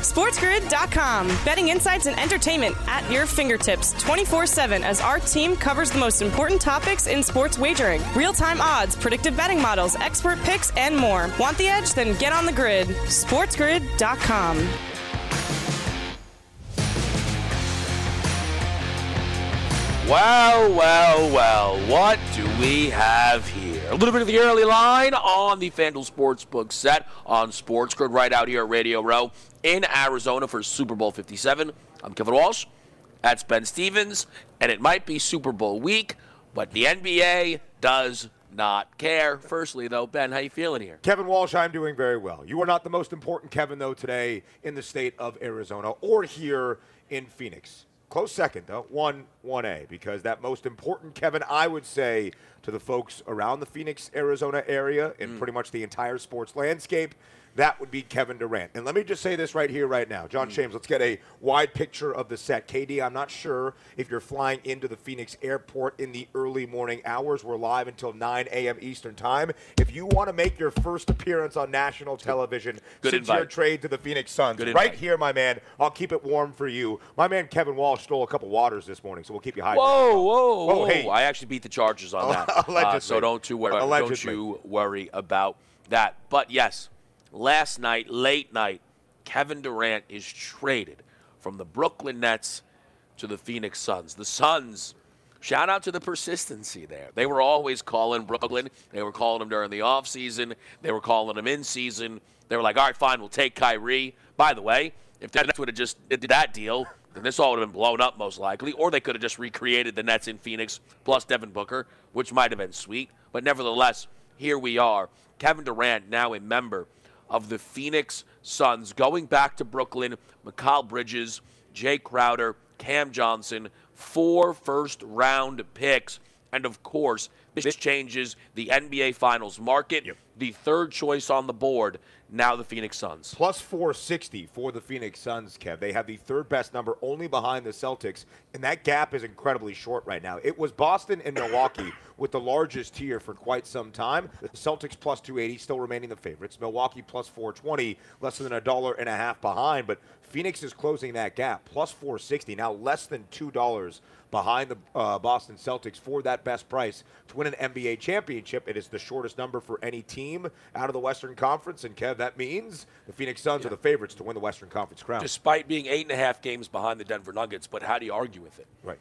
SportsGrid.com. Betting insights and entertainment at your fingertips 24 7 as our team covers the most important topics in sports wagering real time odds, predictive betting models, expert picks, and more. Want the edge? Then get on the grid. SportsGrid.com. Well, well, well, what do we have here? A little bit of the early line on the FanDuel Sportsbook set on SportsGrid right out here at Radio Row in Arizona for Super Bowl 57. I'm Kevin Walsh. That's Ben Stevens, and it might be Super Bowl week, but the NBA does not care. Firstly, though, Ben, how you feeling here? Kevin Walsh, I'm doing very well. You are not the most important Kevin, though, today in the state of Arizona or here in Phoenix. Close second, though. 1 1A, because that most important Kevin, I would say, to the folks around the Phoenix, Arizona area and mm. pretty much the entire sports landscape, that would be Kevin Durant. And let me just say this right here, right now. John James, let's get a wide picture of the set. KD, I'm not sure if you're flying into the Phoenix airport in the early morning hours. We're live until 9 a.m. Eastern Time. If you want to make your first appearance on national television Good since invite. your trade to the Phoenix Suns, Good right invite. here, my man, I'll keep it warm for you. My man Kevin Walsh stole a couple waters this morning, so we'll keep you hydrated. Whoa, whoa, Whoa, whoa! hey. I actually beat the Chargers on that, Allegedly. Uh, so don't you worry. Don't you worry about that. But yes, last night, late night, Kevin Durant is traded from the Brooklyn Nets to the Phoenix Suns. The Suns. Shout out to the persistency there. They were always calling Brooklyn. They were calling him during the offseason. They were calling him in season. They were like, all right, fine, we'll take Kyrie. By the way, if the Nets would have just did that deal, then this all would have been blown up most likely. Or they could have just recreated the Nets in Phoenix plus Devin Booker, which might have been sweet. But nevertheless, here we are. Kevin Durant, now a member of the Phoenix Suns, going back to Brooklyn. Mikal Bridges, Jae Crowder, Cam Johnson, four first round picks. And of course, this changes the NBA Finals market. The third choice on the board, now the Phoenix Suns. Plus 460 for the Phoenix Suns, Kev. They have the third best number only behind the Celtics, and that gap is incredibly short right now. It was Boston and Milwaukee with the largest tier for quite some time. The Celtics plus 280, still remaining the favorites. Milwaukee plus 420, less than a dollar and a half behind, but Phoenix is closing that gap, plus 460, now less than $2 behind the uh, Boston Celtics for that best price to win an NBA championship. It is the shortest number for any team out of the Western Conference, and Kev, that means the Phoenix Suns are the favorites to win the Western Conference crown. Despite being eight and a half games behind the Denver Nuggets, but how do you argue with it? right.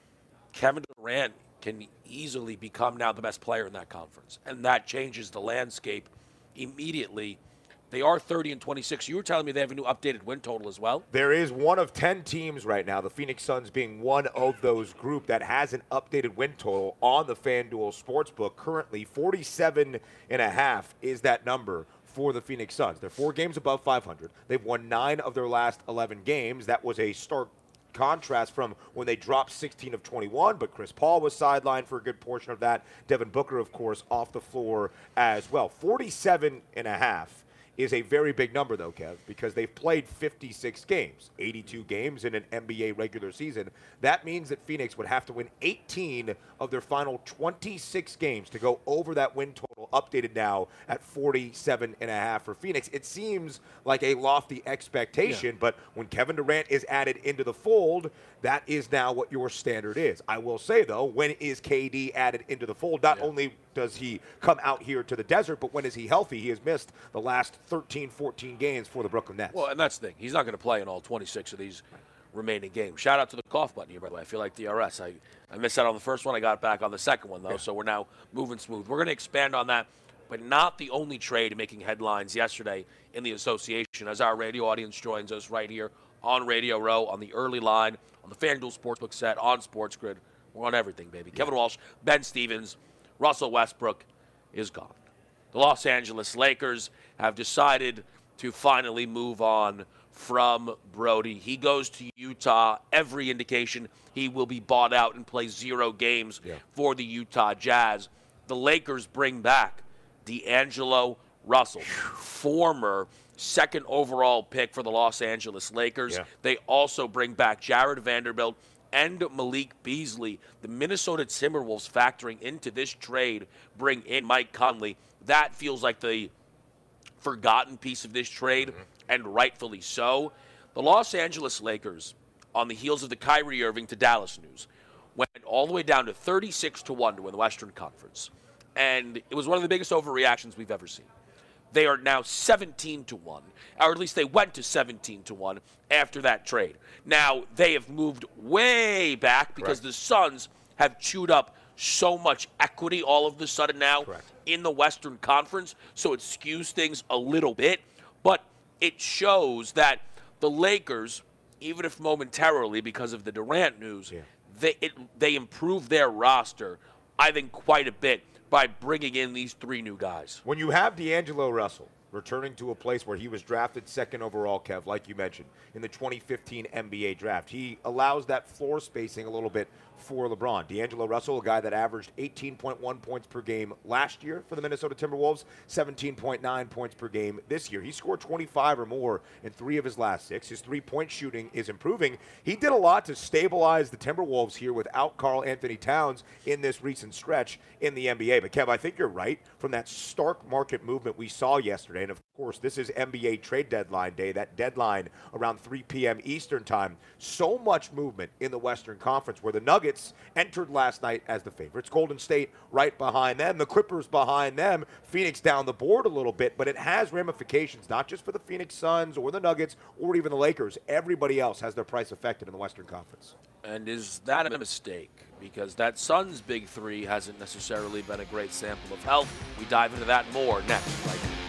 Kevin Durant can easily become now the best player in that conference, and that changes the landscape immediately. They are 30 and 26. You were telling me they have a new updated win total as well. There is one of 10 teams right now, the Phoenix Suns being one of those group that has an updated win total on the FanDuel Sportsbook. Currently, 47 and a half is that number for the Phoenix Suns. They're four games above 500. They've won nine of their last 11 games. That was a stark contrast from when they dropped 16 of 21, but Chris Paul was sidelined for a good portion of that. Devin Booker, of course, off the floor as well. 47 and a half is a very big number, though, Kev, because they've played 56 games, 82 games in an NBA regular season. That means that Phoenix would have to win 18 of their final 26 games to go over that win total, updated now at 47 and a half for Phoenix. It seems like a lofty expectation, but when Kevin Durant is added into the fold, that is now what your standard is. I will say, though, when is KD added into the fold? Not only does he come out here to the desert, but when is he healthy? He has missed the last 13, 14 games for the Brooklyn Nets. Well, and that's the thing. He's not going to play in all 26 of these remaining games. Shout out to the cough button here, by the way. I feel like DRS. I, I missed out on the first one. I got back on the second one, though, so we're now moving smooth. We're going to expand on that, but not the only trade making headlines yesterday in the association as our radio audience joins us right here on Radio Row, on the early line, on the FanDuel Sportsbook set, on Sports Grid. We're on everything, baby. Kevin Walsh, Ben Stevens, Russell Westbrook is gone. The Los Angeles Lakers have decided to finally move on from Brodie. He goes to Utah. Every indication he will be bought out and play zero games Yeah. for the Utah Jazz. The Lakers bring back D'Angelo Russell, former second overall pick for the Los Angeles Lakers. Yeah. They also bring back Jarred Vanderbilt and Malik Beasley. The Minnesota Timberwolves factoring into this trade bring in Mike Conley. That feels like the forgotten piece of this trade, mm-hmm. and rightfully so. The Los Angeles Lakers, on the heels of the Kyrie Irving to Dallas news, went all the way down to 36 to 1 to win the Western Conference. And it was one of the biggest overreactions we've ever seen. They are now 17 to 1, or at least they went to 17 to 1 after that trade. Now, they have moved way back because Correct. the Suns have chewed up so much equity all of a sudden now Correct. in the Western Conference, so it skews things a little bit, but it shows that the Lakers, even if momentarily because of the Durant news, Yeah. they it, they improved their roster, I think, quite a bit by bringing in these three new guys. When you have D'Angelo Russell returning to a place where he was drafted second overall, Kev, like you mentioned, in the 2015 NBA draft, he allows that floor spacing a little bit for LeBron. D'Angelo Russell, a guy that averaged 18.1 points per game last year for the Minnesota Timberwolves, 17.9 points per game this year. He scored 25 or more in three of his last six. His three point shooting is improving. He did a lot to stabilize the Timberwolves here without Karl-Anthony Towns in this recent stretch in the NBA. But Kev, I think you're right. From that stark market movement we saw yesterday, and of course, this is NBA trade deadline day, that deadline around 3 p.m. Eastern time. So much movement in the Western Conference where the Nuggets entered last night as the favorites. Golden State right behind them, the Clippers behind them, Phoenix down the board a little bit, but it has ramifications, not just for the Phoenix Suns or the Nuggets or even the Lakers. Everybody else has their price affected in the Western Conference. And is that a mistake? Because that Suns big three hasn't necessarily been a great sample of health. We dive into that more next, right?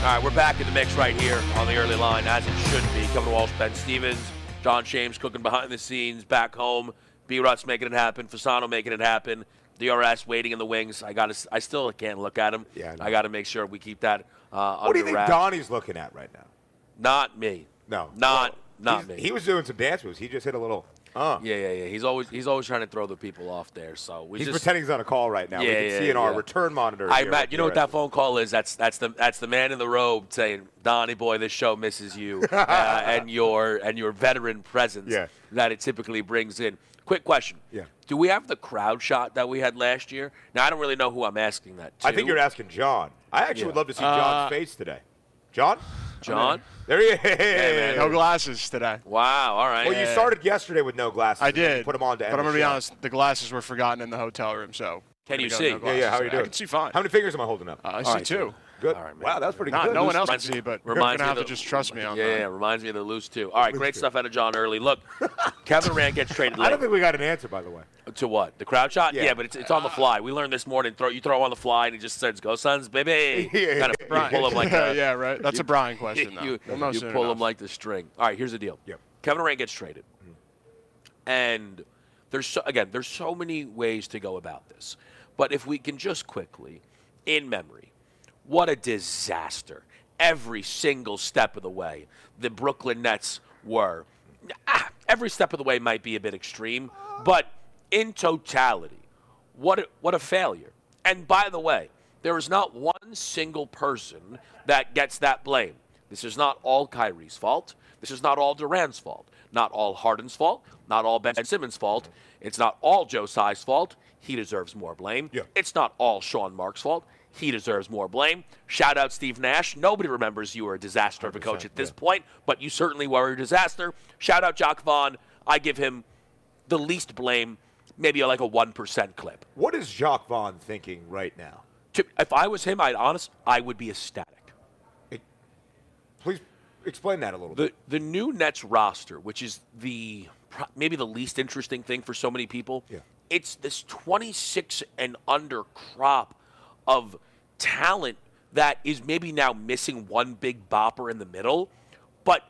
All right, we're back in the mix right here on the early line, as it should be. Kevin Walsh, Ben Stevens, John James cooking behind the scenes, back home. B. Ruts making it happen, Fasano making it happen. DRS waiting in the wings. I got. I still can't look at him. Yeah, I. I got to make sure we keep that uh, What do you think wraps. Donnie's looking at right now? Not me. No. Not Well, not me. He was doing some dance moves. He just hit a little. Uh. yeah, yeah, yeah. He's always he's always trying to throw the people off there. So we He's just pretending he's on a call right now. we Yeah, can yeah, see in our return monitor. I Matt, you know what that phone call is? That's that's the that's the man in the robe saying, "Donnie boy, this show misses you," uh, and your and your veteran presence Yeah. that it typically brings in. Quick question: Yeah. Do we have the crowd shot that we had last year? Now I don't really know who I'm asking that to. I think you're asking John. I actually Yeah. would love to see John's Uh, face today. John? John. There you man. No glasses today. Wow. All right. Well, you started yesterday with no glasses. I and then you did. Put them on to But I'm gonna be show. honest. The glasses were forgotten in the hotel room, so. Can you see? no Yeah, yeah. How are you glasses doing? I can see fine. How many fingers am I holding up? Uh, I All see right, two. Good. All right, man. wow, that's pretty Not, good. no one else Reminds- can see, but you're gonna have of to just trust me on Yeah, that. yeah, reminds me of the loose too. All right, great stuff out of John early. Look, Kevin Durant gets traded I don't think we got an answer, by the way. To what? The crowd shot? Yeah. but it's, it's on the fly. We learned this morning. Throw you throw on the fly, and he just says, "Go Suns, baby!" Yeah, kind of yeah, Brian, pull him like a, yeah, right. That's a Brian question, though. you, no you sooner pull him like the string. All right, here's the deal. Yep. Kevin Durant gets traded, mm-hmm. and there's so, again there's so many ways to go about this, but if we can just quickly, in memory, what a disaster every single step of the way the Brooklyn Nets were. Ah, every step of the way might be a bit extreme, but in totality, what a, what a failure. And by the way, there is not one single person that gets that blame. This is not all Kyrie's fault. This is not all Durant's fault. Not all Harden's fault. Not all Ben Simmons' fault. It's not all Joe Tsai's fault. He deserves more blame. Yeah. It's not all Sean Marks' fault. He deserves more blame. Shout out Steve Nash. Nobody remembers you were a disaster of a coach at this yeah. point, but you certainly were a disaster. Shout out Jacque Vaughn. I give him the least blame, maybe like a 1% clip. What is Jacque Vaughn thinking right now? To, if I was him, I'd honest, I would be ecstatic. Please explain that a little bit. The the new Nets roster, which is the maybe the least interesting thing for so many people, Yeah. it's this 26 and under crop of talent that is maybe now missing one big bopper in the middle, but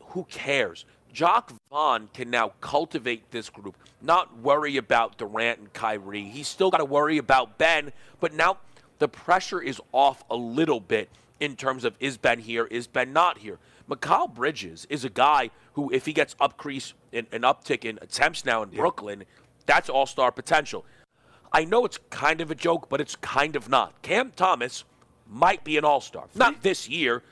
who cares? Jacque Vaughn can now cultivate this group, not worry about Durant and Kyrie. He's still got to worry about Ben, but now the pressure is off a little bit in terms of is Ben here, is Ben not here. Mikal Bridges is a guy who, if he gets upcrease in, an uptick in attempts now in Brooklyn, that's all star potential. I know it's kind of a joke, but it's kind of not. Cam Thomas might be an all star. Not this year.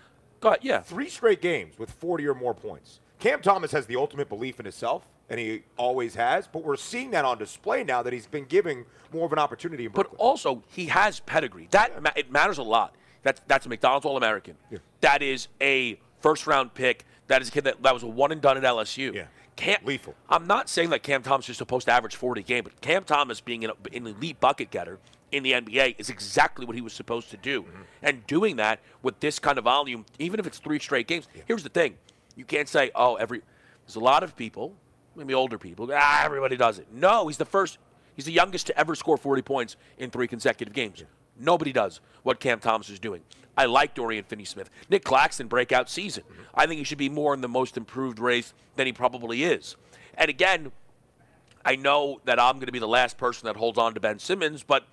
Go ahead, yeah. Three straight games with 40 or more points. Cam Thomas has the ultimate belief in himself, and he always has. But we're seeing that on display now that he's been giving more of an opportunity in But also, he has pedigree. That ma- it matters a lot. That's that's a McDonald's All American. Yeah. That is a first round pick. That is a kid that, that was a one and done at LSU. Yeah. Cam, Lethal. I'm not saying that Cam Thomas is supposed to average 40 a game, but Cam Thomas being an, an elite bucket getter in the NBA is exactly what he was supposed to do. Mm-hmm. And doing that with this kind of volume, even if it's three straight games, here's the thing: you can't say, "Oh, every." There's a lot of people, maybe older people. Ah, everybody does it. No, he's the first. He's the youngest to ever score 40 points in three consecutive games. Nobody does what Cam Thomas is doing. I like Dorian Finney-Smith. Nick Claxton breakout season. I think he should be more in the most improved race than he probably is. And again, I know that I'm going to be the last person that holds on to Ben Simmons, but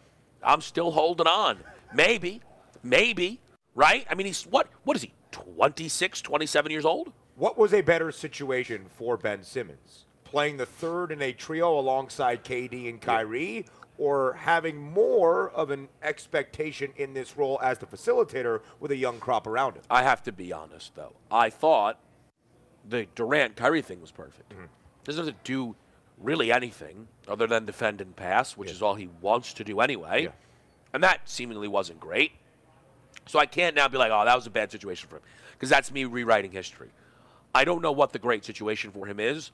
I'm still holding on. Maybe, maybe, right? I mean, he's what? What is he? 26, 27 years old? What was a better situation for Ben Simmons? Playing the third in a trio alongside KD and Kyrie, or having more of an expectation in this role as the facilitator with a young crop around him? I have to be honest, though. I thought the Durant Kyrie thing was perfect. Mm-hmm. Doesn't have to do really anything other than defend and pass, which is all he wants to do anyway. Yeah. And that seemingly wasn't great. So I can't now be like, oh, that was a bad situation for him, because that's me rewriting history. I don't know what the great situation for him is.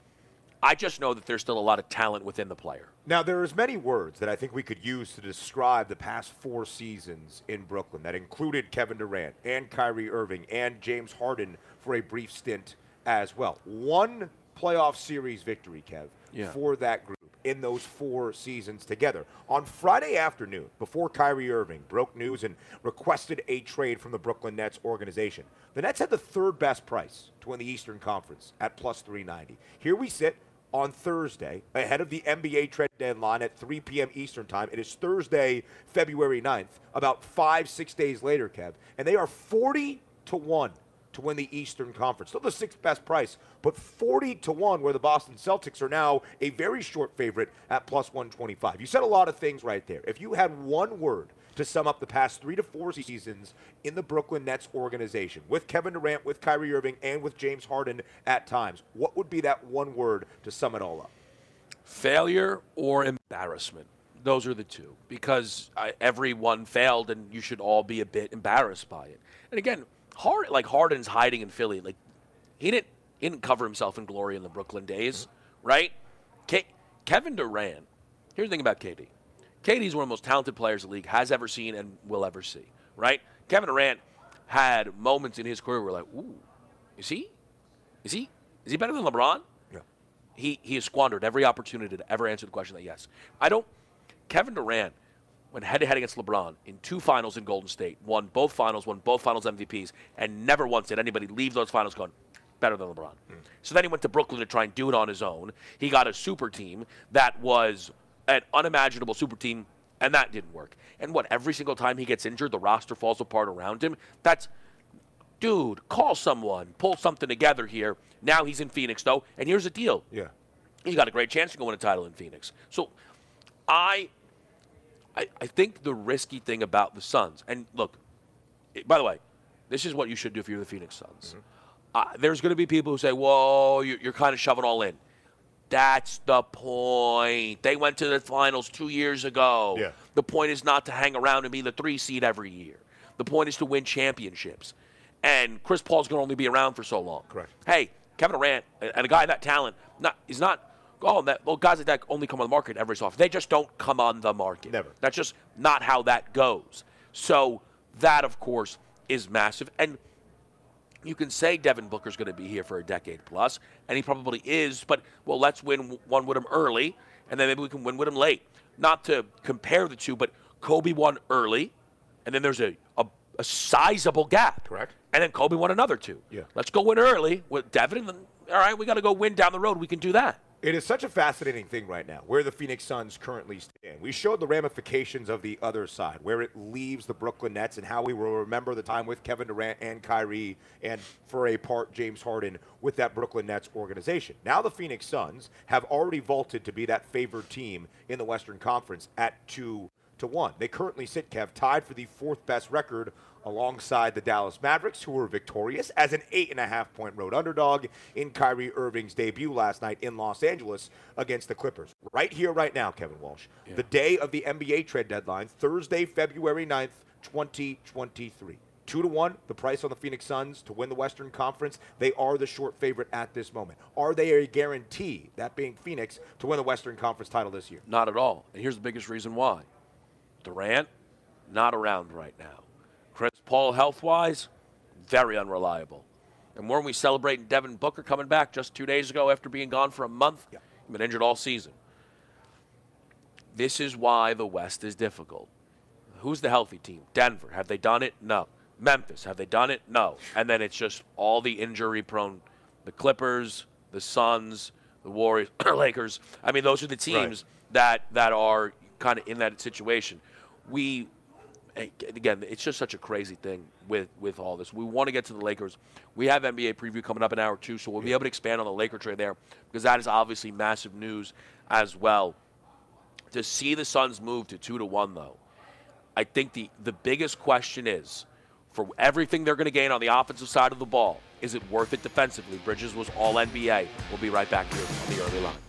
I just know that there's still a lot of talent within the player. Now, there's many words that I think we could use to describe the past four seasons in Brooklyn that included Kevin Durant and Kyrie Irving and James Harden for a brief stint as well. One playoff series victory, Kev, Yeah. for that group in those four seasons together. On Friday afternoon, before Kyrie Irving broke news and requested a trade from the Brooklyn Nets organization, the Nets had the third best price to win the Eastern Conference at plus 390. Here we sit on Thursday, ahead of the NBA trade deadline at 3 p.m. Eastern Time. It is Thursday, February 9th, about five, six days later, Kev. And they are 40 to 1 to win the Eastern Conference. Still the sixth best price, but 40 to 1, where the Boston Celtics are now a very short favorite at plus 125. You said a lot of things right there. If you had one word to sum up the past three to four seasons in the Brooklyn Nets organization with Kevin Durant, with Kyrie Irving, and with James Harden at times, what would be that one word to sum it all up? failure or embarrassment. Those are the two because uh, I, everyone failed, and you should all be a bit embarrassed by it. And again, Hard, like Harden's hiding in Philly. Like he didn't he didn't cover himself in glory in the Brooklyn days, right? Ke- Kevin Durant. Here's the thing about KD. KD's one of the most talented players the league has ever seen and will ever see, right? Kevin Durant had moments in his career where like, ooh, is he? Is he? Is he better than LeBron? Yeah. He he has squandered every opportunity to ever answer the question that yes. I don't. Kevin Durant went head to head against LeBron in two finals in Golden State, won both finals, won both finals MVPs, and never once did anybody leave those finals going better than LeBron. Hmm. So then he went to Brooklyn to try and do it on his own. He got a super team that was an unimaginable super team, and that didn't work. And what, every single time he gets injured, the roster falls apart around him? That's, dude, call someone, pull something together here. Now he's in Phoenix, though, and here's the deal. Yeah. He's got a great chance to go win a title in Phoenix. So I, I, I think the risky thing about the Suns, and look, it- by the way, this is what you should do if you're the Phoenix Suns. Uh, there's going to be people who say, whoa, you're, you're kind of shoving all in. That's the point. They went to the finals two years ago. Yeah. The point is not to hang around and be the three seed every year. The point is to win championships. And Chris Paul's going to only be around for so long. Correct. Hey, Kevin Durant and a guy that talent, not is not. Oh, that well, guys like that only come on the market every so often. They just don't come on the market. Never. That's just not how that goes. So that, of course, is massive. And you can say Devin Booker's going to be here for a decade plus, and he probably is. But well, let's win one with him early, and then maybe we can win with him late. Not to compare the two, but Kobe won early, and then there's a a, a sizable gap. Correct. And then Kobe won another two. Yeah. Let's go win early with Devin, and then all right, we got to go win down the road. We can do that. It is such a fascinating thing right now where the Phoenix Suns currently stand. We showed the ramifications of the other side, where it leaves the Brooklyn Nets, and how we will remember the time with Kevin Durant and Kyrie, and for a part, James Harden with that Brooklyn Nets organization. Now the Phoenix Suns have already vaulted to be that favored team in the Western Conference at two to one. They currently sit, Kev, tied for the fourth best record alongside the Dallas Mavericks, who were victorious as an eight and a half point road underdog in Kyrie Irving's debut last night in Los Angeles against the Clippers. Right here, right now, Kevin Walsh. The day of the NBA trade deadline, Thursday, February 9th, 2023. Two to one, the price on the Phoenix Suns to win the Western Conference. They are the short favorite at this moment. Are they a guarantee, that being Phoenix, to win the Western Conference title this year? Not at all. And here's the biggest reason why. Durant, not around right now. Chris Paul, health wise, very unreliable. And weren't we celebrating Devin Booker coming back just two days ago after being gone for a month? Yeah. He's been injured all season. This is why the West is difficult. Who's the healthy team? Denver. Have they done it? No. Memphis. Have they done it? No. And then it's just all the injury prone the Clippers, the Suns, the Warriors, Lakers. I mean, those are the teams that that are kind of in that situation. We again, it's just such a crazy thing with with all this. We want to get to the Lakers. We have NBA preview coming up in hour two, so we'll be able to expand on the Laker trade there because that is obviously massive news as well. To see the Suns move to two to one, though, I think the the biggest question is for everything they're going to gain on the offensive side of the ball, is it worth it defensively? Bridges was all NBA. We'll be right back here on the early line.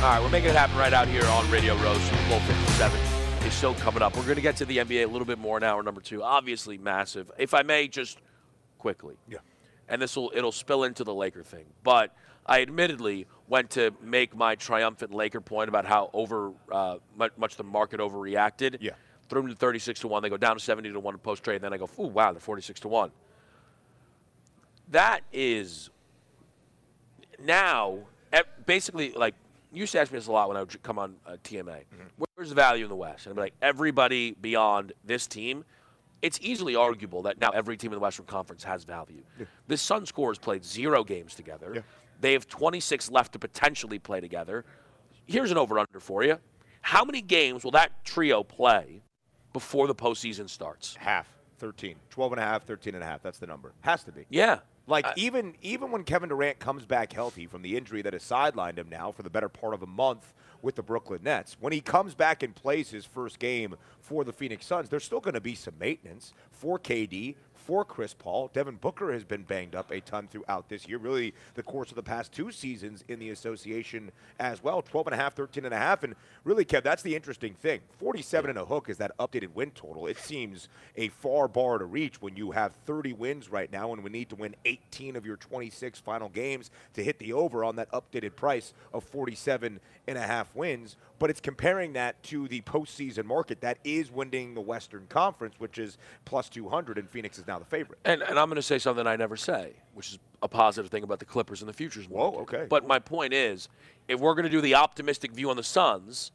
All right, we're making it happen right out here on Radio Row. Super Bowl 57 is still coming up. We're going to get to the NBA a little bit more in hour number two. Obviously, massive. If I may, just quickly. Yeah. And this will it'll spill into the Laker thing, but I admittedly went to make my triumphant Laker point about how over uh, much, the market overreacted. Yeah. Threw them to 36 to one. They go down to 70 to one in post trade. And Then I go, ooh, wow, they're 46 to one. That is now basically like you used to ask me this a lot when I would come on uh, TMA. Where's the value in the West? And I'd be like, everybody beyond this team. It's easily arguable that now every team in the Western Conference has value. The Suns core played zero games together. Yeah. They have 26 left to potentially play together. Here's an over/under for you. How many games will that trio play before the postseason starts? Half, 13. 12 and a half, 13 and a half. That's the number. Has to be. Yeah. Like Uh, even even when Kevin Durant comes back healthy from the injury that has sidelined him now for the better part of a month with the Brooklyn Nets, when he comes back and plays his first game for the Phoenix Suns, there's still going to be some maintenance for KD, for Chris Paul. Devin Booker has been banged up a ton throughout this year, really the course of the past two seasons in the association as well. 12 and a half, 13 and a half. And really, Kev, that's the interesting thing. 47 and a hook is that updated win total. It seems a far bar to reach when you have 30 wins right now and we need to win 18 of your 26 final games to hit the over on that updated price of 47 and a half wins. But it's comparing that to the postseason market that is winning the Western Conference, which is plus 200, and Phoenix is now the favorite. And, and I'm going to say something I never say, which is a positive thing about the Clippers and the futures Whoa, okay. But my point is, if we're going to do the optimistic view on the Suns,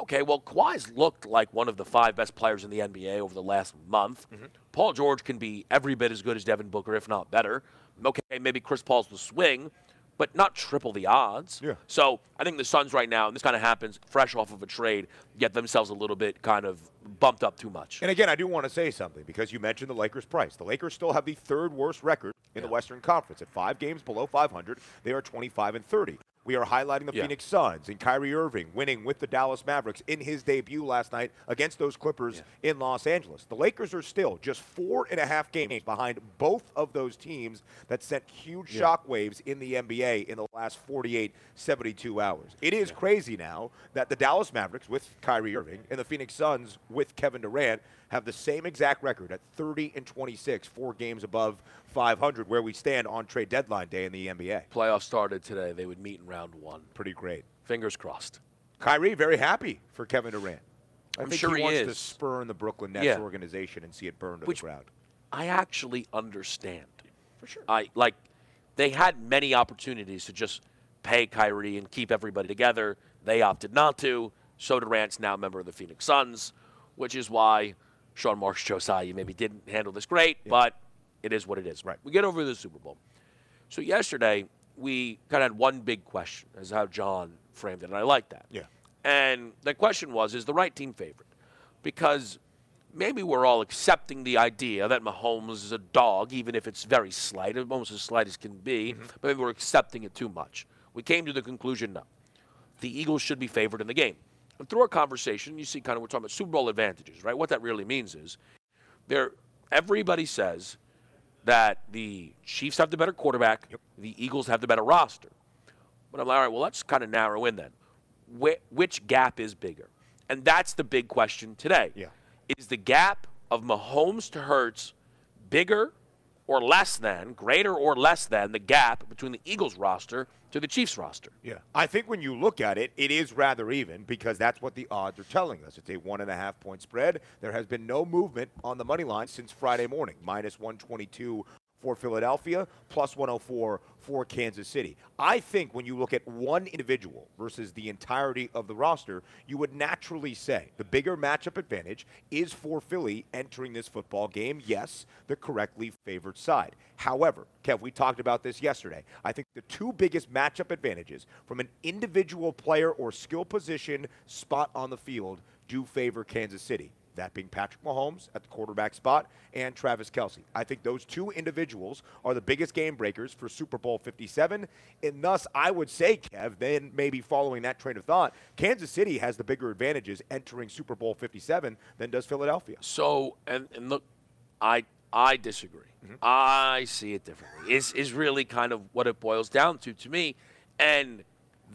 okay, well, Kawhi's looked like one of the five best players in the NBA over the last month. Mm-hmm. Paul George can be every bit as good as Devin Booker, if not better. Okay, maybe Chris Paul's the swing, but not triple the odds. Yeah. So I think the Suns right now, and this kind of happens fresh off of a trade, get themselves a little bit kind of bumped up too much. And again, I do want to say something because you mentioned the Lakers' price. The Lakers still have the third worst record in the Western Conference at five games below 500. They are 25 and 30. We are highlighting the Yeah. Phoenix Suns and Kyrie Irving winning with the Dallas Mavericks in his debut last night against those Clippers in Los Angeles. The Lakers are still just four and a half games behind both of those teams that sent huge shockwaves in the NBA in the last 48, 72 hours. It is crazy now that the Dallas Mavericks with Kyrie Irving and the Phoenix Suns with Kevin Durant have the same exact record at 30 and 26, four games above 500, where we stand on trade deadline day in the NBA. Playoffs started today. They would meet in round one. Pretty great. Fingers crossed. Kyrie, very happy for Kevin Durant. I I'm think sure he he wants to is. spurn the Brooklyn Nets Yeah. organization and see it burn to Which- the ground. I actually understand. For sure. I like they had many opportunities to just pay Kyrie and keep everybody together. They opted not to. So Durant's now a member of the Phoenix Suns, which is why Sean Marks Joe Tsai you maybe didn't handle this great, but it is what it is. Right. We get over to the Super Bowl. So yesterday we kind of had one big question, as how John framed it, and I like that. Yeah. And the question was, is the right team favorite? Because maybe we're all accepting the idea that Mahomes is a dog, even if it's very slight, almost as slight as can be, mm-hmm. but maybe we're accepting it too much. We came to the conclusion no. The Eagles should be favored in the game. And through our conversation, you see kind of we're talking about Super Bowl advantages, right? What that really means is there everybody says that the Chiefs have the better quarterback, the Eagles have the better roster. But I'm like, all right, well, let's kind of narrow in then. Wh- which gap is bigger? And that's the big question today. Yeah. Is the gap of Mahomes to Hurts bigger or less than, greater or less than the gap between the Eagles roster to the Chiefs roster? Yeah. I think when you look at it, it is rather even because that's what the odds are telling us. It's a one and a half point spread. There has been no movement on the money line since Friday morning, minus 122 Oh for Philadelphia, plus 104 for Kansas City. I think when you look at one individual versus the entirety of the roster, you would naturally say the bigger matchup advantage is for Philly entering this football game. Yes, the correctly favored side. However, Kev, we talked about this yesterday. I think the two biggest matchup advantages from an individual player or skill position spot on the field do favor Kansas City that being Patrick Mahomes at the quarterback spot and Travis Kelce. I think those two individuals are the biggest game breakers for Super Bowl 57. And thus, I would say, Kev, then maybe following that train of thought, Kansas City has the bigger advantages entering Super Bowl 57 than does Philadelphia. So, and, and look, I I disagree. Mm-hmm. I see it differently. Is is really kind of what it boils down to to me, and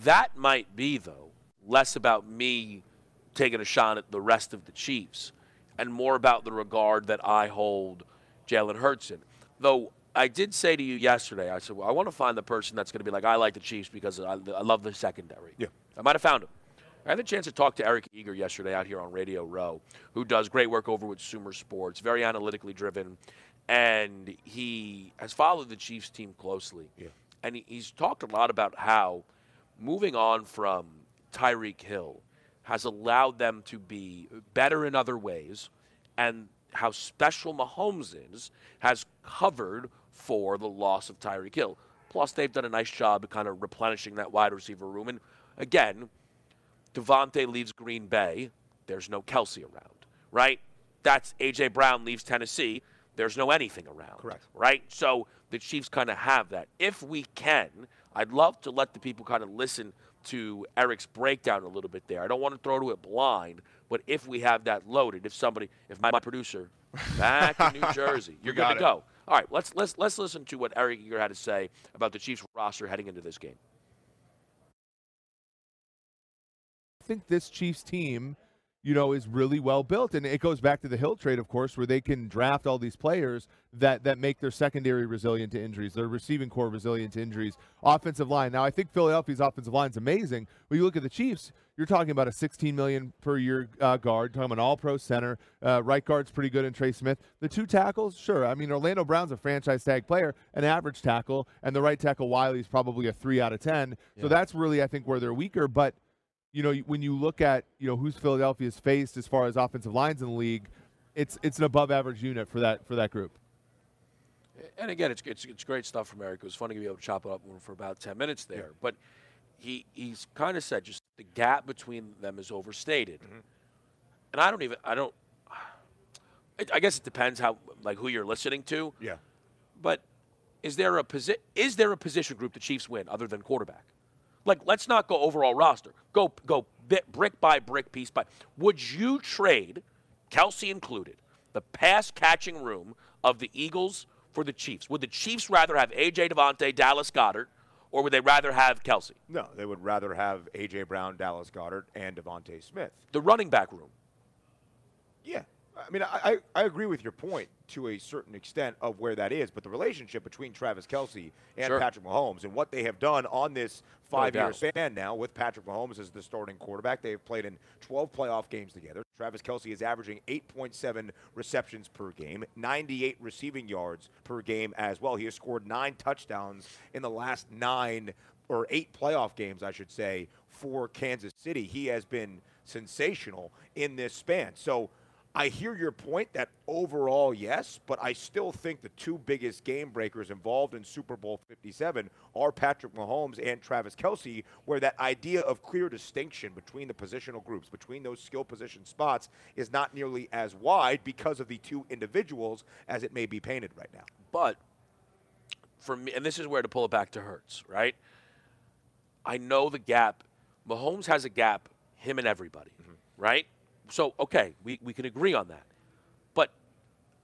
that might be though less about me taking a shot at the rest of the Chiefs and more about the regard that I hold Jalen Hurts in. Though I did say to you yesterday, I said, well, I want to find the person that's going to be like, I like the Chiefs because I, I love the secondary. Yeah. I might have found him. I had the chance to talk to Eric Eager yesterday out here on Radio Row, who does great work over with Sumer Sports, very analytically driven, and he has followed the Chiefs team closely. Yeah. And he's talked a lot about how moving on from Tyreek Hill has allowed them to be better in other ways, and how special Mahomes is has covered for the loss of Tyreek Hill. Plus, they've done a nice job of kind of replenishing that wide receiver room. And again, Davante leaves Green Bay. There's no Kelce around, right? That's A.J. Brown leaves Tennessee. There's no anything around. Correct. Right? So the Chiefs kind of have that. If we can, I'd love to let the people kind of listen to Eric's breakdown a little bit there. I don't want to throw to it blind, but if we have that loaded, if somebody, if my, my producer back in New Jersey, you're good to go. All right, let's let's let's listen to what Eric Eager had to say about the Chiefs roster heading into this game. I think this Chiefs team, you know, is really well built, and it goes back to the Hill trade, of course, where they can draft all these players that that make their secondary resilient to injuries, their receiving corps resilient to injuries, offensive line. Now, I think Philadelphia's offensive line is amazing. When you look at the Chiefs, you're talking about a 16 million per year uh, guard, talking about an All-Pro center. Uh, right guard's pretty good in Trey Smith. The two tackles, sure. I mean, Orlando Brown's a franchise tag player, an average tackle, and the right tackle Wylie's probably a three out of ten. Yeah. So that's really, I think, where they're weaker, but you know, when you look at you know who's Philadelphia's faced as far as offensive lines in the league, it's it's an above average unit for that for that group. And again, it's, it's, it's great stuff from Eric. It was fun to be able to chop it up for about ten minutes there. Yeah. But he he's kind of said just the gap between them is overstated, mm-hmm. and I don't even I don't. I guess it depends how like who you're listening to. Yeah. But is there a posi- is there a position group the Chiefs win other than quarterback? Like, let's not go overall roster. Go go bit, brick by brick, piece by. Would you trade, Kelce included, the pass catching room of the Eagles for the Chiefs? Would the Chiefs rather have AJ Davante, Dallas Goedert, or would they rather have Kelce? No, they would rather have AJ Brown, Dallas Goedert, and DeVonta Smith. The running back room. Yeah, I mean, I, I agree with your point to a certain extent of where that is, but the relationship between Travis Kelce and sure. Patrick Mahomes and what they have done on this five year span now with Patrick Mahomes as the starting quarterback, they have played in 12 playoff games together. Travis Kelce is averaging 8.7 receptions per game, 98 receiving yards per game as well. He has scored nine touchdowns in the last nine or eight playoff games, I should say, for Kansas City. He has been sensational in this span. So, I hear your point that overall, yes, but I still think the two biggest game breakers involved in Super Bowl 57 are Patrick Mahomes and Travis Kelce, where that idea of clear distinction between the positional groups, between those skill position spots, is not nearly as wide because of the two individuals as it may be painted right now. But for me, and this is where to pull it back to Hurts, right? I know the gap. Mahomes has a gap, him and everybody, mm-hmm. right? So okay, we, we can agree on that. But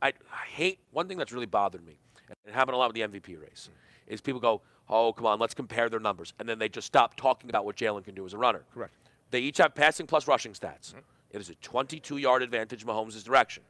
I, I hate one thing that's really bothered me, and it happened a lot with the MVP race, mm-hmm. is people go, oh, come on, let's compare their numbers. And then they just stop talking about what Jalen can do as a runner. Correct. They each have passing plus rushing stats. Mm-hmm. It is a 22 yard advantage Mahomes' direction.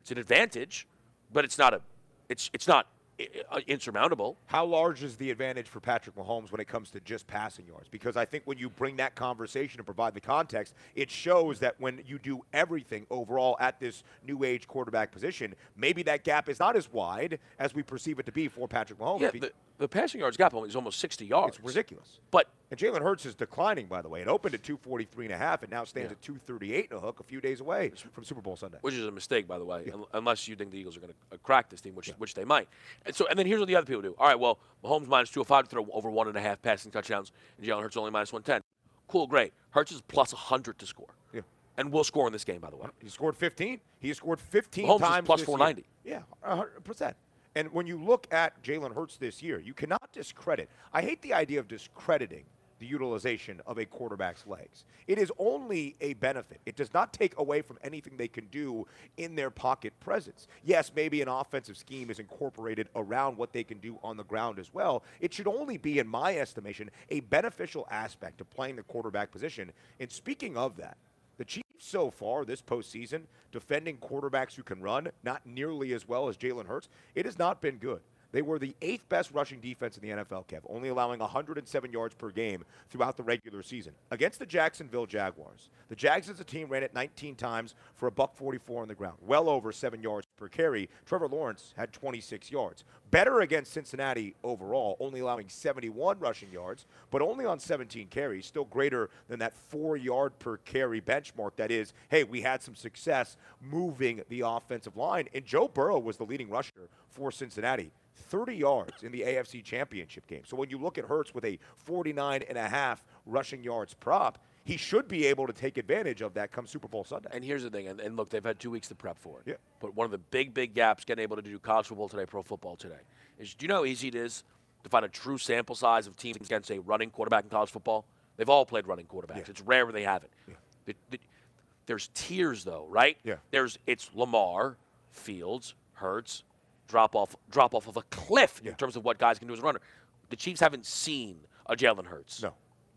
It's an advantage, but it's not a it's it's not Uh, insurmountable. How large is the advantage for Patrick Mahomes when it comes to just passing yards? Because I think when you bring that conversation and provide the context, it shows that when you do everything overall at this new age quarterback position, maybe that gap is not as wide as we perceive it to be for Patrick Mahomes. Yeah, the, the passing yards gap is almost 60 yards. it's ridiculous. But And Jalen Hurts is declining, by the way. It opened at 243 and a half and now stands Yeah. at 238 and a hook a few days away from Super Bowl Sunday. which is a mistake, by the way, un- unless you think the Eagles are going to uh, crack this team, which which they might. And so, and then here's what the other people do. All right, well, Mahomes minus 205 to throw over one and a half passing touchdowns, and Jalen Hurts only minus 110. Cool, great. Hurts is plus 100 to score. Yeah. And will score in this game, by the way. He scored 15. He has scored 15 Mahomes is times. plus this 490. Year. Yeah, 100%. And when you look at Jalen Hurts this year, you cannot discredit. I hate the idea of discrediting the utilization of a quarterback's legs. It is only a benefit. It does not take away from anything they can do in their pocket presence. Yes, maybe an offensive scheme is incorporated around what they can do on the ground as well. It should only be, in my estimation, a beneficial aspect of playing the quarterback position. And speaking of that, the Chiefs so far this postseason, defending quarterbacks who can run, not nearly as well as Jalen Hurts, it has not been good. They were the eighth best rushing defense in the NFL, Kev, only allowing 107 yards per game throughout the regular season. Against the Jacksonville Jaguars, the Jags as a team ran it 19 times for a buck 44 on the ground, well over seven yards per carry. Trevor Lawrence had 26 yards. Better against Cincinnati overall, only allowing 71 rushing yards, but only on 17 carries, still greater than that four yard per carry benchmark. That is, hey, we had some success moving the offensive line. And Joe Burrow was the leading rusher for Cincinnati. 30 yards in the AFC Championship game. So when you look at Hurts with a 49 and a half rushing yards prop, he should be able to take advantage of that come Super Bowl Sunday. And here's the thing, and, and look, they've had two weeks to prep for it. Yeah. But one of the big, big gaps getting able to do college football today, pro football today, is do you know how easy it is to find a true sample size of teams against a running quarterback in college football? They've all played running quarterbacks. Yeah. It's rare when they haven't. The- the- there's tiers though, right? Yeah. There's it's Lamar, Fields, Hurts, drop off drop off of a cliff Yeah. in terms of what guys can do as a runner. The Chiefs haven't seen a Jalen Hurts. No.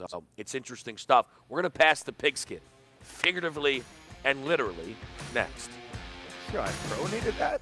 So it's interesting stuff. We're going to pass the pigskin, figuratively and literally, next. God, Pro needed that.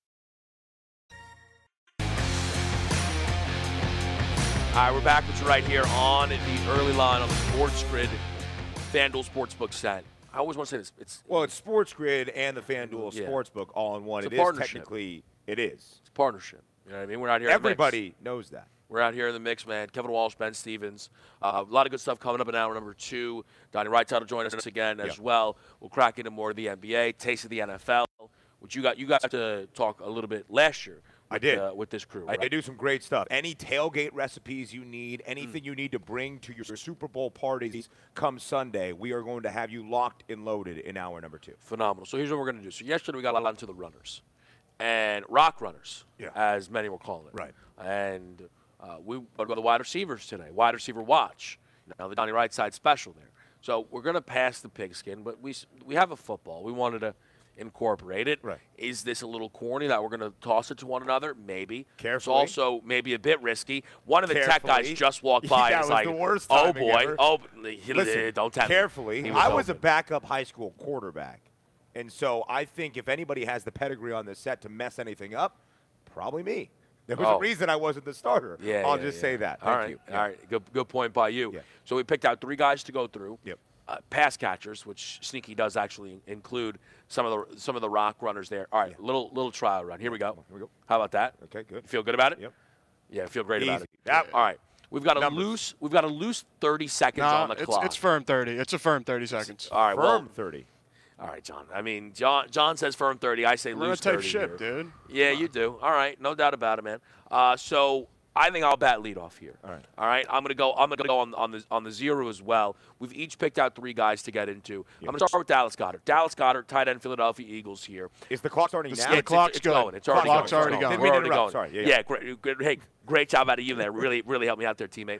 All right, we're back with you right here on the early line on the Sports Grid FanDuel Sportsbook set. I always want to say this. It's Well, it's Sports Grid and the FanDuel Yeah. Sportsbook all in one. It's It a is technically, it is. it's a partnership. You know what I mean? We're out here. in the mix. Everybody knows that. We're out here in the mix, man. Kevin Walsh, Ben Stevens. Uh, a lot of good stuff coming up in hour number two. Donnie Wright's will join us again as Yeah. well. We'll crack into more of the NBA, taste of the NFL, which you got you got to talk a little bit last year. I did. uh, with this crew. I, right? I do some great stuff. Any tailgate recipes you need, anything you need to bring to your Super Bowl parties come Sunday, we are going to have you locked and loaded in hour number two. phenomenal. So here's what we're going to do. So yesterday we got onto the runners and rock runners, Yeah. as many were calling it. Right. And uh, we go to the wide receivers today. Wide receiver watch. Now the Donnie Right side special there. So we're going to pass the pigskin, but we we have a football. We wanted to incorporate it. Right. Is this a little corny that we're going to toss it to one another? Maybe. Carefully. It's also maybe a bit risky. One of the tech guys just walked by Yeah, and was was like, the worst "Oh boy, ever. oh, Listen, don't me." carefully. He I was a backup high school quarterback, and so I think if anybody has the pedigree on this set to mess anything up, probably me. There was Oh. a reason I wasn't the starter. Yeah, I'll yeah, just yeah. say that. All Thank right, you. all right. Good, good point by you. So we picked out three guys to go through. Yep. Uh, pass catchers, which Sneaky does actually include some of the some of the rock runners there. All right, little little trial run. Here we go. Here we go. How about that? Okay, good. You feel good about it? Yep. Yeah, I feel great about Easy. it. Yeah. All right. We've got a Numbers. loose. We've got a loose 30 seconds Nah, on the it's, clock. it's firm 30. It's a firm 30 seconds. all right. Firm Well, 30. all right, John. I mean, John. John says firm 30. I say We're loose gonna 30 take ship, here. dude. Yeah, you do. All right, no doubt about it, man. Uh, so I think I'll bat lead off here. All right. All right. I'm gonna go. I'm gonna go on, on the on the zero as well. We've each picked out three guys to get into. I'm gonna start with Dallas Goedert. Dallas Goedert, tight end, Philadelphia Eagles here. Is the clock starting The now? Yeah, It's- clock's it's good. going. It's already Clock's going. already It's going. Didn't We're already interrupt. going. Sorry. Yeah, yeah. great, good. Hey, great job out of you there. Really, really helped me out there, teammate.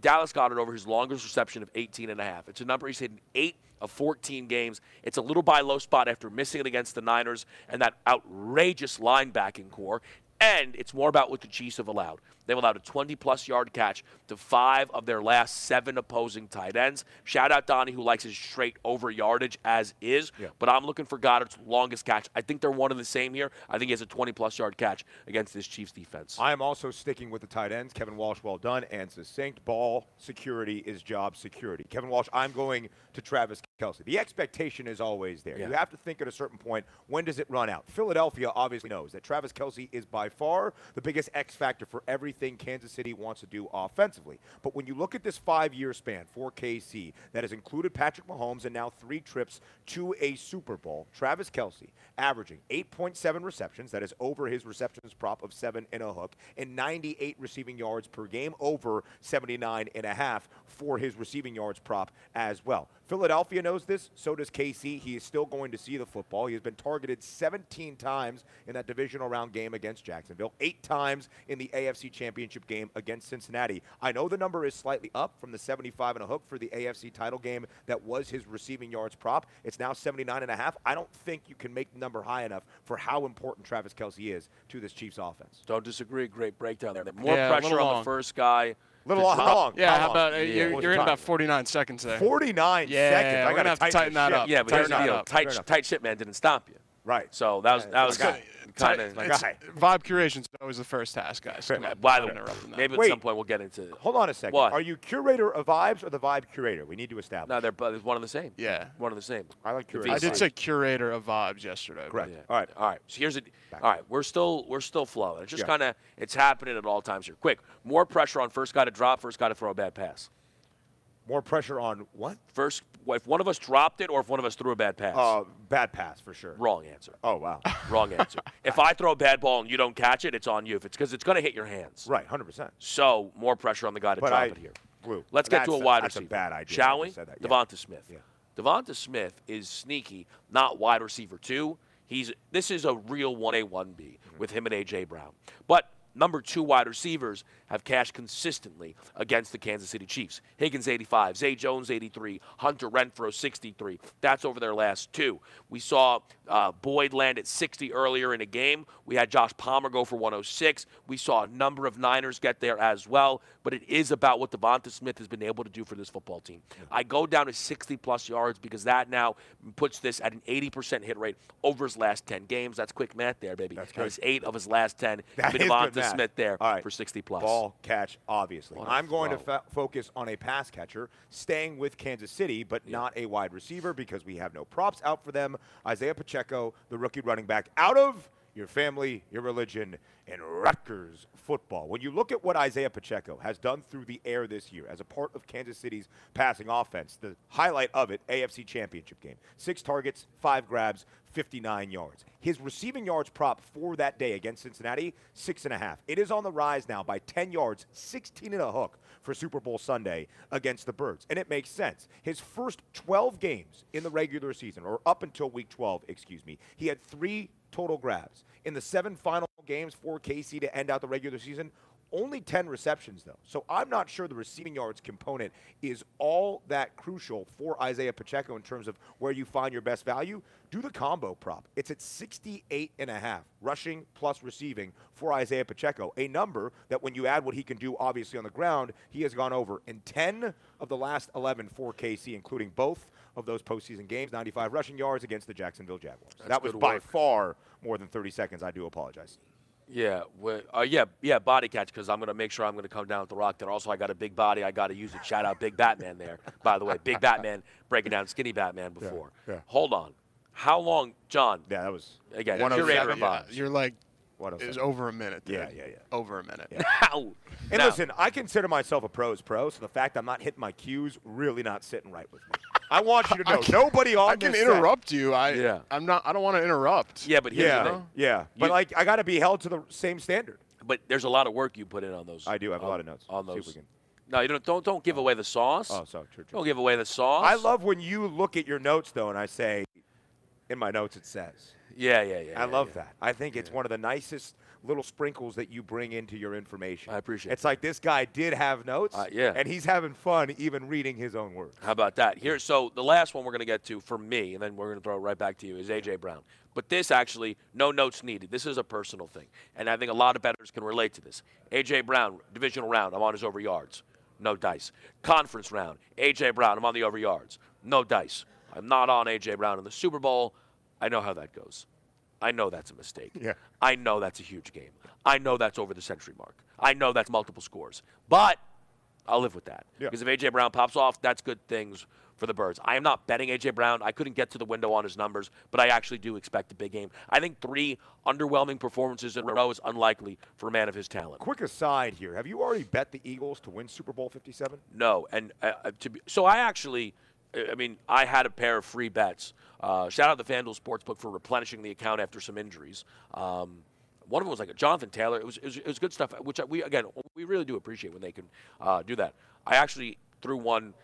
Dallas Goedert over his longest reception of 18 and a half. It's a number he's hit in eight of 14 games. It's a little buy low spot after missing it against the Niners and that outrageous linebacking corps. And it's more about what the Chiefs have allowed. They've allowed a 20 plus yard catch to five of their last seven opposing tight ends. Shout out Donnie, who likes his straight over yardage as is. Yeah. But I'm looking for Goedert's longest catch. I think they're one and the same here. I think he has a 20 plus yard catch against this Chiefs defense. I am also sticking with the tight ends. Kevin Walsh, well done and succinct. Ball security is job security. Kevin Walsh, I'm going to Travis Kelce. The expectation is always there. Yeah. You have to think at a certain point, when does it run out? Philadelphia obviously knows that Travis Kelce is by far the biggest X factor for everything Kansas City wants to do offensively. But when you look at this five year span for KC that has included Patrick Mahomes and now three trips to a Super Bowl, Travis Kelce averaging 8.7 receptions, that is over his receptions prop of seven and a hook, and 98 receiving yards per game, over 79 and a half for his receiving yards prop as well. Philadelphia knows this, so does KC. He is still going to see the football. He has been targeted 17 times in that divisional round game against Jacksonville, eight times in the AFC Championship game against Cincinnati. I know the number is slightly up from the 75 and a hook for the AFC title game that was his receiving yards prop. It's now 79 and a half. I don't think you can make the number high enough for how important Travis Kelce is to this Chiefs offense. Don't disagree. Great breakdown there. More Yeah, pressure on the first guy. Little to long, drop- how long? Yeah, how long? about uh, Yeah. you're, you're in about 49 seconds there. 49 Yeah, seconds. I we're gotta gonna have to tighten tighten that ship. up. Yeah, but Fair here's the deal. Fair Tight, tight shit man didn't stop you. Right. So that was that was my guy. Kind of. My It's- guy. Vibe curation's always the first task, guys. Fair Come on, enough. By not the way, interrupting that. maybe Wait. at some point we'll get into. It. Hold on a second. What? Are you curator of vibes or the vibe curator? We need to establish. No, they're both one and the same. Yeah. one and the same. I like The curator. I did say curator of vibes yesterday. Correct. Yeah. All right. All right. So here's a. All right. We're still we're still flowing. It's just Yeah. kind of it's happening at all times here. Quick. More pressure on first guy to drop, first guy to throw a bad pass. More pressure on what? First, if one of us dropped it or if one of us threw a bad pass. Uh, bad pass for sure. Wrong answer. Oh wow. Wrong answer. if I throw a bad ball and you don't catch it, it's on you. If it's because it's going to hit your hands. right. Hundred percent. So more pressure on the guy to But drop I- it here. Let's get to a That's wide that's receiver. a bad idea. Shall we? that. Yeah. Devonta Smith. Yeah. Devonta Smith is sneaky, not wide receiver two. He's this is a real one A one B with him and AJ Brown. But number two wide receivers have cashed consistently against the Kansas City Chiefs. Higgins 85, Zay Jones 83, Hunter Renfrow 63. That's over their last two. We saw uh, Boyd land at 60 earlier in a game. We had Josh Palmer go for 106. We saw a number of Niners get there as well. But it is about what Devonta Smith has been able to do for this football team. I go down to 60 plus yards because that now puts this at an 80% hit rate over his last 10 games. That's quick math there, baby. That's good. eight of his last 10. That Been Devonta. Smith there All right. for 60 plus. Ball catch, obviously. I'm going to fa- focus on a pass catcher, staying with Kansas City, but not a wide receiver because we have no props out for them. Isaiah Pacheco, the rookie running back, out of your family, your religion, and Rutgers football. When you look at what Isaiah Pacheco has done through the air this year as a part of Kansas City's passing offense, the highlight of it, AFC Championship game. Six targets, five grabs, 59 yards. His receiving yards prop for that day against Cincinnati, six and a half. It is on the rise now by 10 yards, 16 and a hook for Super Bowl Sunday against the Birds. And it makes sense. His first 12 games in the regular season, or up until week 12, excuse me, he had three total grabs. In the seven final games for KC to end out the regular season, Only 10 receptions, though. So I'm not sure the receiving yards component is all that crucial for Isaiah Pacheco in terms of where you find your best value. Do the combo prop. It's at 68 and a half, rushing plus receiving for Isaiah Pacheco, a number that when you add what he can do obviously on the ground, he has gone over in 10 of the last 11 for KC, including both of those postseason games, 95 rushing yards against the Jacksonville Jaguars. that was by work. far more than 30 seconds. I do apologize. Yeah, well, uh, yeah, yeah, body catch because I'm going to make sure I'm going to come down with the rock there. Also, I got a big body. I got to use it. Shout out Big Batman there, by the way. Big Batman breaking down Skinny Batman before. yeah. Hold on. How long, John? Yeah, that was Again, One curator seven, yeah, vibes. Your leg 107. is over a minute. Yeah, dude. yeah, yeah. Over a minute. How? And Now- listen, I consider myself a pro's pro, so the fact I'm not hitting my cues really not sitting right with me. I want you to know can- nobody on I can this set- interrupt you. I Yeah. I'm not. I don't want to interrupt. Yeah, but here's the Yeah, thing. yeah. But You- like, I got to be held to the same standard. But there's a lot of work you put in on those. I do have a lot of notes. on See if those. we can- No, you don't. Don't don't give oh. away the sauce. Oh, sorry, true, true. Don't give away the sauce. I love when you look at your notes though, and I say, in my notes it says. Yeah, yeah, yeah. I yeah, love yeah. that. I think it's one of the nicest little sprinkles that you bring into your information. I appreciate it. It's that. like this guy did have notes, Uh, yeah. and he's having fun even reading his own words. How about that? Here, so the last one we're going to get to for me, and then we're going to throw it right back to you, is AJ Brown. But this actually, no notes needed. This is a personal thing, and I think a lot of bettors can relate to this. AJ Brown, divisional round, I'm on his over yards, no dice. Conference round, AJ Brown, I'm on the over yards, no dice. I'm not on AJ Brown in the Super Bowl. I know how that goes. I know that's a mistake. Yeah. I know that's a huge game. I know that's over the century mark. I know that's multiple scores. But I'll live with that. Yeah. Because if AJ Brown pops off, that's good things for the Birds. I am not betting AJ Brown. I couldn't get to the window on his numbers, but I actually do expect a big game. I think three underwhelming performances in a row is unlikely for a man of his talent. Quick aside here: Have you already bet the Eagles to win Super Bowl 57? No, and uh, to be, so I actually, I mean, I had a pair of free bets. Uh, shout out to the FanDuel Sportsbook for replenishing the account after some injuries. Um, one of them was like a Jonathan Taylor. It was, it was, it was good stuff, which we again we really do appreciate when they can uh, do that. I actually threw one.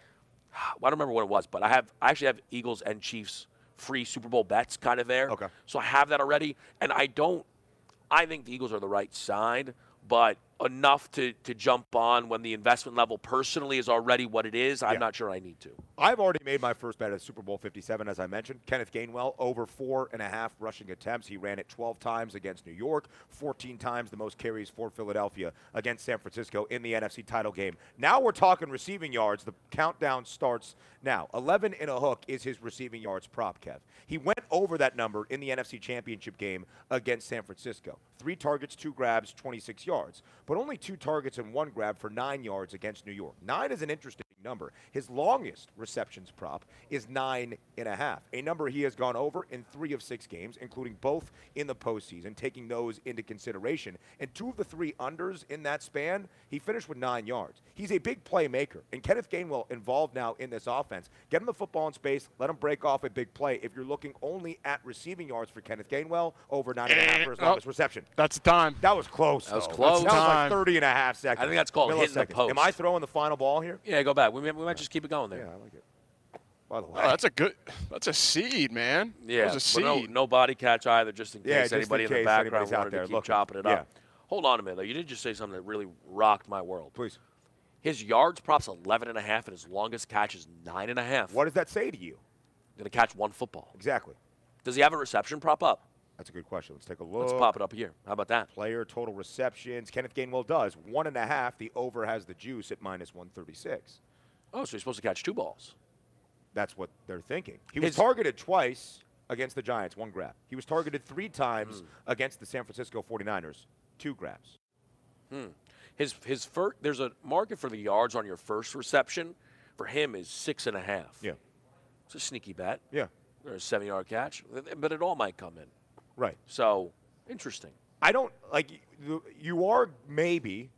I don't remember what it was, but I have I actually have Eagles and Chiefs free Super Bowl bets kind of there. Okay. So I have that already, and I don't. I think the Eagles are the right side, but enough to, to jump on when the investment level personally is already what it is. I'm Yeah. not sure I need to. I've already made my first bet at Super Bowl 57, as I mentioned. Kenneth Gainwell, over four and a half rushing attempts. He ran it 12 times against New York, 14 times the most carries for Philadelphia against San Francisco in the NFC title game. Now we're talking receiving yards. The countdown starts now. 11 in a hook is his receiving yards prop, Kev. He went over that number in the NFC Championship game against San Francisco. Three targets, two grabs, 26 yards, but only two targets and one grab for nine yards against New York. Nine is an interesting number. His longest receptions prop is nine and a half, a number he has gone over in three of six games, including both in the postseason, taking those into consideration. And two of the three unders in that span, he finished with nine yards. He's a big playmaker, and Kenneth Gainwell involved now in this offense. Get him the football in space, let him break off a big play. If you're looking only at receiving yards for Kenneth Gainwell, over nine and a half for his eh, Oh. longest reception. That's the time. That was close. That was though. close. That was like Time. 30 and a half seconds. I think that's called hitting the post. Am I throwing the final ball here? Yeah, go back. We, may- we might just keep it going there. Yeah, I like it. By the oh, way, Oh, that's a good. That's a seed, man. Yeah, That was a but no, seed. no body catch either, just in case Yeah, just anybody in, case the background anybody's out wanted there to keep looking. chopping it Yeah. up. Hold on a minute, though. You did just say something that really rocked my world. please. His yards props 11 and a half, and his longest catch is nine and a half. What does that say to you? Going to catch one football. Exactly. Does he have a reception prop up? That's a good question. Let's take a look. Let's pop it up here. How about that? Player total receptions. Kenneth Gainwell does one and a half. The over has the juice at minus 136. Oh, so he's supposed to catch two balls. That's what they're thinking. He was His- targeted twice against the Giants, one grab. He was targeted three Hmm. times against the San Francisco 49ers, two grabs. Hmm. His his first there's a market for the yards on your first reception. For him is six and a half. Yeah. It's a sneaky bet. Yeah. Or a seven yard catch, but it all might come in. Right. So interesting. I don't like you are maybe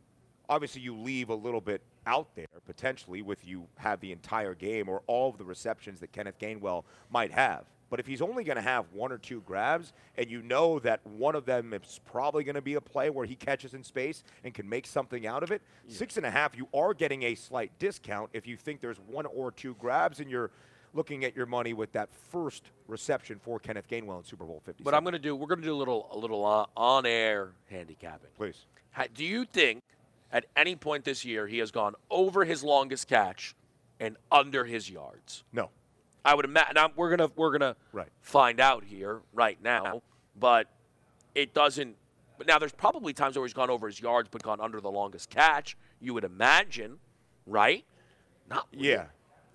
obviously you leave a little bit out there potentially with you have the entire game or all of the receptions that Kenneth Gainwell might have. But if he's only going to have one or two grabs and you know that one of them is probably going to be a play where he catches in space and can make something out of it, six and a half, you are getting a slight discount if you think there's one or two grabs and you're looking at your money with that first reception for Kenneth Gainwell in Super Bowl 50. But I'm going to do. We're going to do a little a little uh, on, on air handicapping. Please. Ha- Do you think, at any point this year he has gone over his longest catch and under his yards? No. I would imagine. We're gonna we're gonna Right. find out here right now, but it doesn't. But now there's probably times where he's gone over his yards but gone under the longest catch. You would imagine, right? Not Yeah.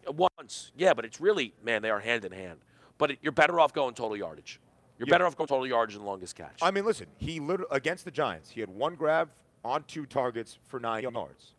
once, yeah, but it's really man, they are hand in hand. But it, you're better off going total yardage. You're Yeah. better off going total yardage than longest catch. I mean, listen, he literally against the Giants, he had one grab on two targets for nine yards.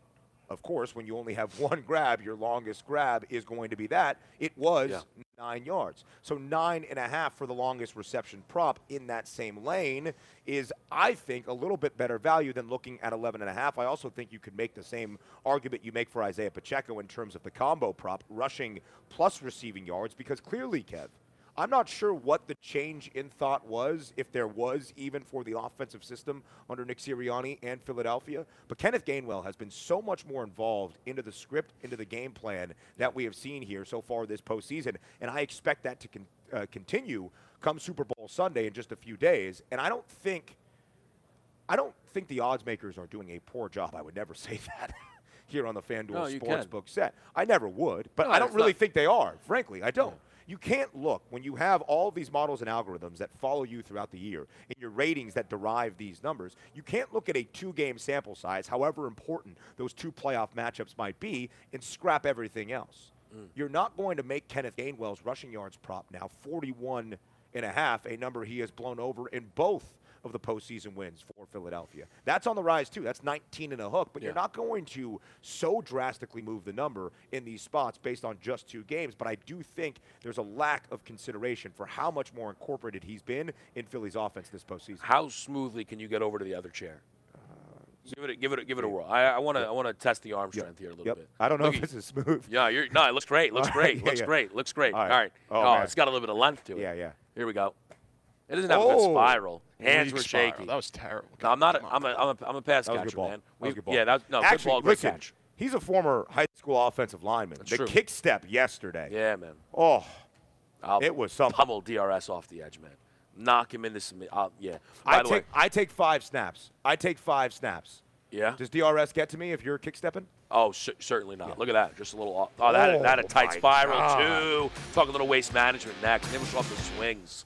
Of course, when you only have one grab, your longest grab is going to be that. It was Yeah. nine yards. So nine and a half for the longest reception prop in that same lane is, I think, a little bit better value than looking at 11 and a half. I also think you could make the same argument you make for Isaiah Pacheco in terms of the combo prop, rushing plus receiving yards, because clearly, Kev, I'm not sure what the change in thought was, if there was even for the offensive system under Nick Sirianni and Philadelphia. But Kenneth Gainwell has been so much more involved into the script, into the game plan that we have seen here so far this postseason. And I expect that to con- uh, continue come Super Bowl Sunday in just a few days. And I don't think. I don't think the odds makers are doing a poor job. I would never say that here on the FanDuel No. Sportsbook set. I never would, but No, I don't really not- think they are. Frankly, I don't. You can't look when you have all these models and algorithms that follow you throughout the year and your ratings that derive these numbers. You can't look at a two game sample size, however important those two playoff matchups might be, and scrap everything else. Mm. You're not going to make Kenneth Gainwell's rushing yards prop now 41 and a half, a number he has blown over in both of the postseason wins for Philadelphia. That's on the rise too. That's 19 and a hook, but you're not going to so drastically move the number in these spots based on just two games. But I do think there's a lack of consideration for how much more incorporated he's been in Philly's offense this postseason. How smoothly can you get over to the other chair? Uh, give it, a, give it, a, give it a whirl. I want to, I want to test the arm strength here a little Yep. bit. I don't know Look if this is smooth. Yeah, you're no. It looks great. Looks great. yeah, looks yeah. great. Looks great. All All right. right. Oh, Oh, it's got a little bit of length to it. Yeah, yeah. Here we go. It doesn't have a good Oh. spiral. Hands Weak were spiral. shaky. That was terrible. No, I'm not. A, Come I'm on. a, I'm a, I'm a pass That was catcher, good ball. man. That was good ball. Yeah, that, no, Actually, good ball, great listen, catch. he's a former high school offensive lineman. That's the true. kick step yesterday. Yeah, man. Oh, I'll It was something. Pummel DRS off the edge, man. Knock him in the submit. Uh, yeah. By I the take way, I take five snaps. I take five snaps. yeah. Does DRS get to me if you're kick stepping? Oh, cer- certainly not. Look at that. Just a little off. Oh, that, Oh, that a tight spiral, God. too. Talk a little waste management next. Never off the swings.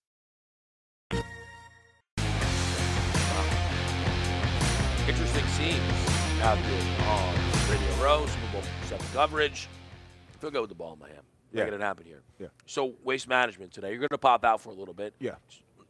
Interesting scenes out here on Radio Row, Super Bowl 7 coverage. Feel good with the ball in my hand. Yeah. Making it happen here. Yeah. So, waste management today. You're going to pop out for a little bit. Yeah.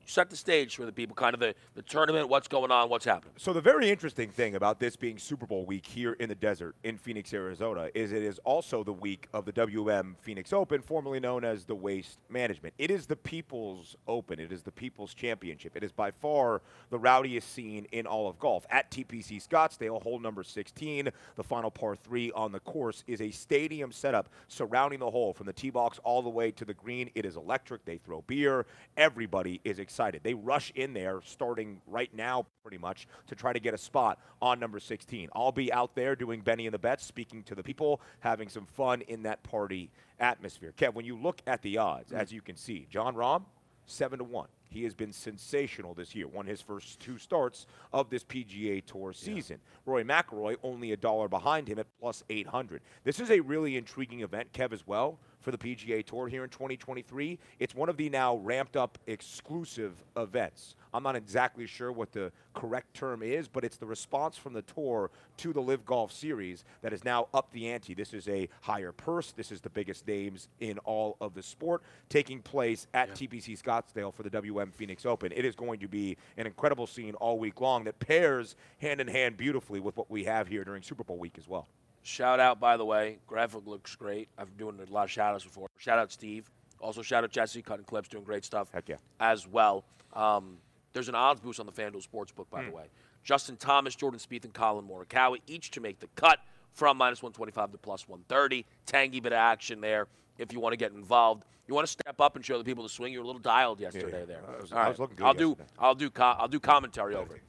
Set the stage for the people, kind of the, the tournament, what's going on, what's happening. So the very interesting thing about this being Super Bowl week here in the desert in Phoenix, Arizona, is it is also the week of the WM Phoenix Open, formerly known as the Waste Management. It is the People's Open. It is the People's Championship. It is by far the rowdiest scene in all of golf. At TPC Scottsdale, hole number 16, the final par three on the course is a stadium setup surrounding the hole from the tee box all the way to the green. It is electric. They throw beer. Everybody is excited excited. They rush in there starting right now, pretty much, to try to get a spot on number 16. I'll be out there doing Benny and the Bets, speaking to the people, having some fun in that party atmosphere. Kev, when you look at the odds, as mm. you can see, Jon Rahm, 7 to 1. He has been sensational this year. Won his first two starts of this PGA Tour season. Yeah. Rory McIlroy only a dollar behind him at plus 800. This is a really intriguing event, Kev, as well for the PGA Tour here in 2023. It's one of the now ramped up exclusive events. I'm not exactly sure what the correct term is, but it's the response from the tour to the LIV Golf Series that is now up the ante. This is a higher purse. This is the biggest names in all of the sport taking place at yeah. TPC Scottsdale for the WM Phoenix Open. It is going to be an incredible scene all week long that pairs hand in hand beautifully with what we have here during Super Bowl week as well. Shout out, by the way, graphic looks great. I've been doing a lot of shout outs before. Shout out Steve. Also, shout out Jesse, cutting clips, doing great stuff. Heck yeah. As well. Um, there's an odds boost on the FanDuel Sportsbook, by mm. the way. Justin Thomas, Jordan Spieth, and Collin Morikawa each to make the cut from minus 125 to plus 130. Tangy bit of action there if you want to get involved. You want to step up and show the people the swing. You were a little dialed yesterday yeah, there. I was, All right. I was looking good I'll do I'll do I'll do commentary over it.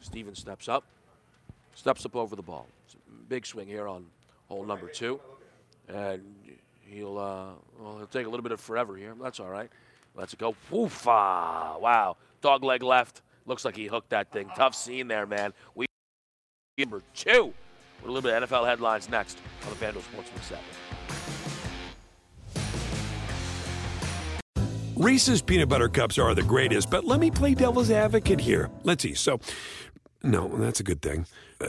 Steven steps up, steps up over the ball. Big swing here on hole number two, and he'll uh, well he'll take a little bit of forever here. That's all right. Let's go. Woofa! Wow, dog leg left. Looks like he hooked that thing. Tough scene there, man. We number two. With a little bit of NFL headlines next on the FanDuel Sportsman 7. Reese's peanut butter cups are the greatest, but let me play devil's advocate here. Let's see. So, no, that's a good thing. Uh,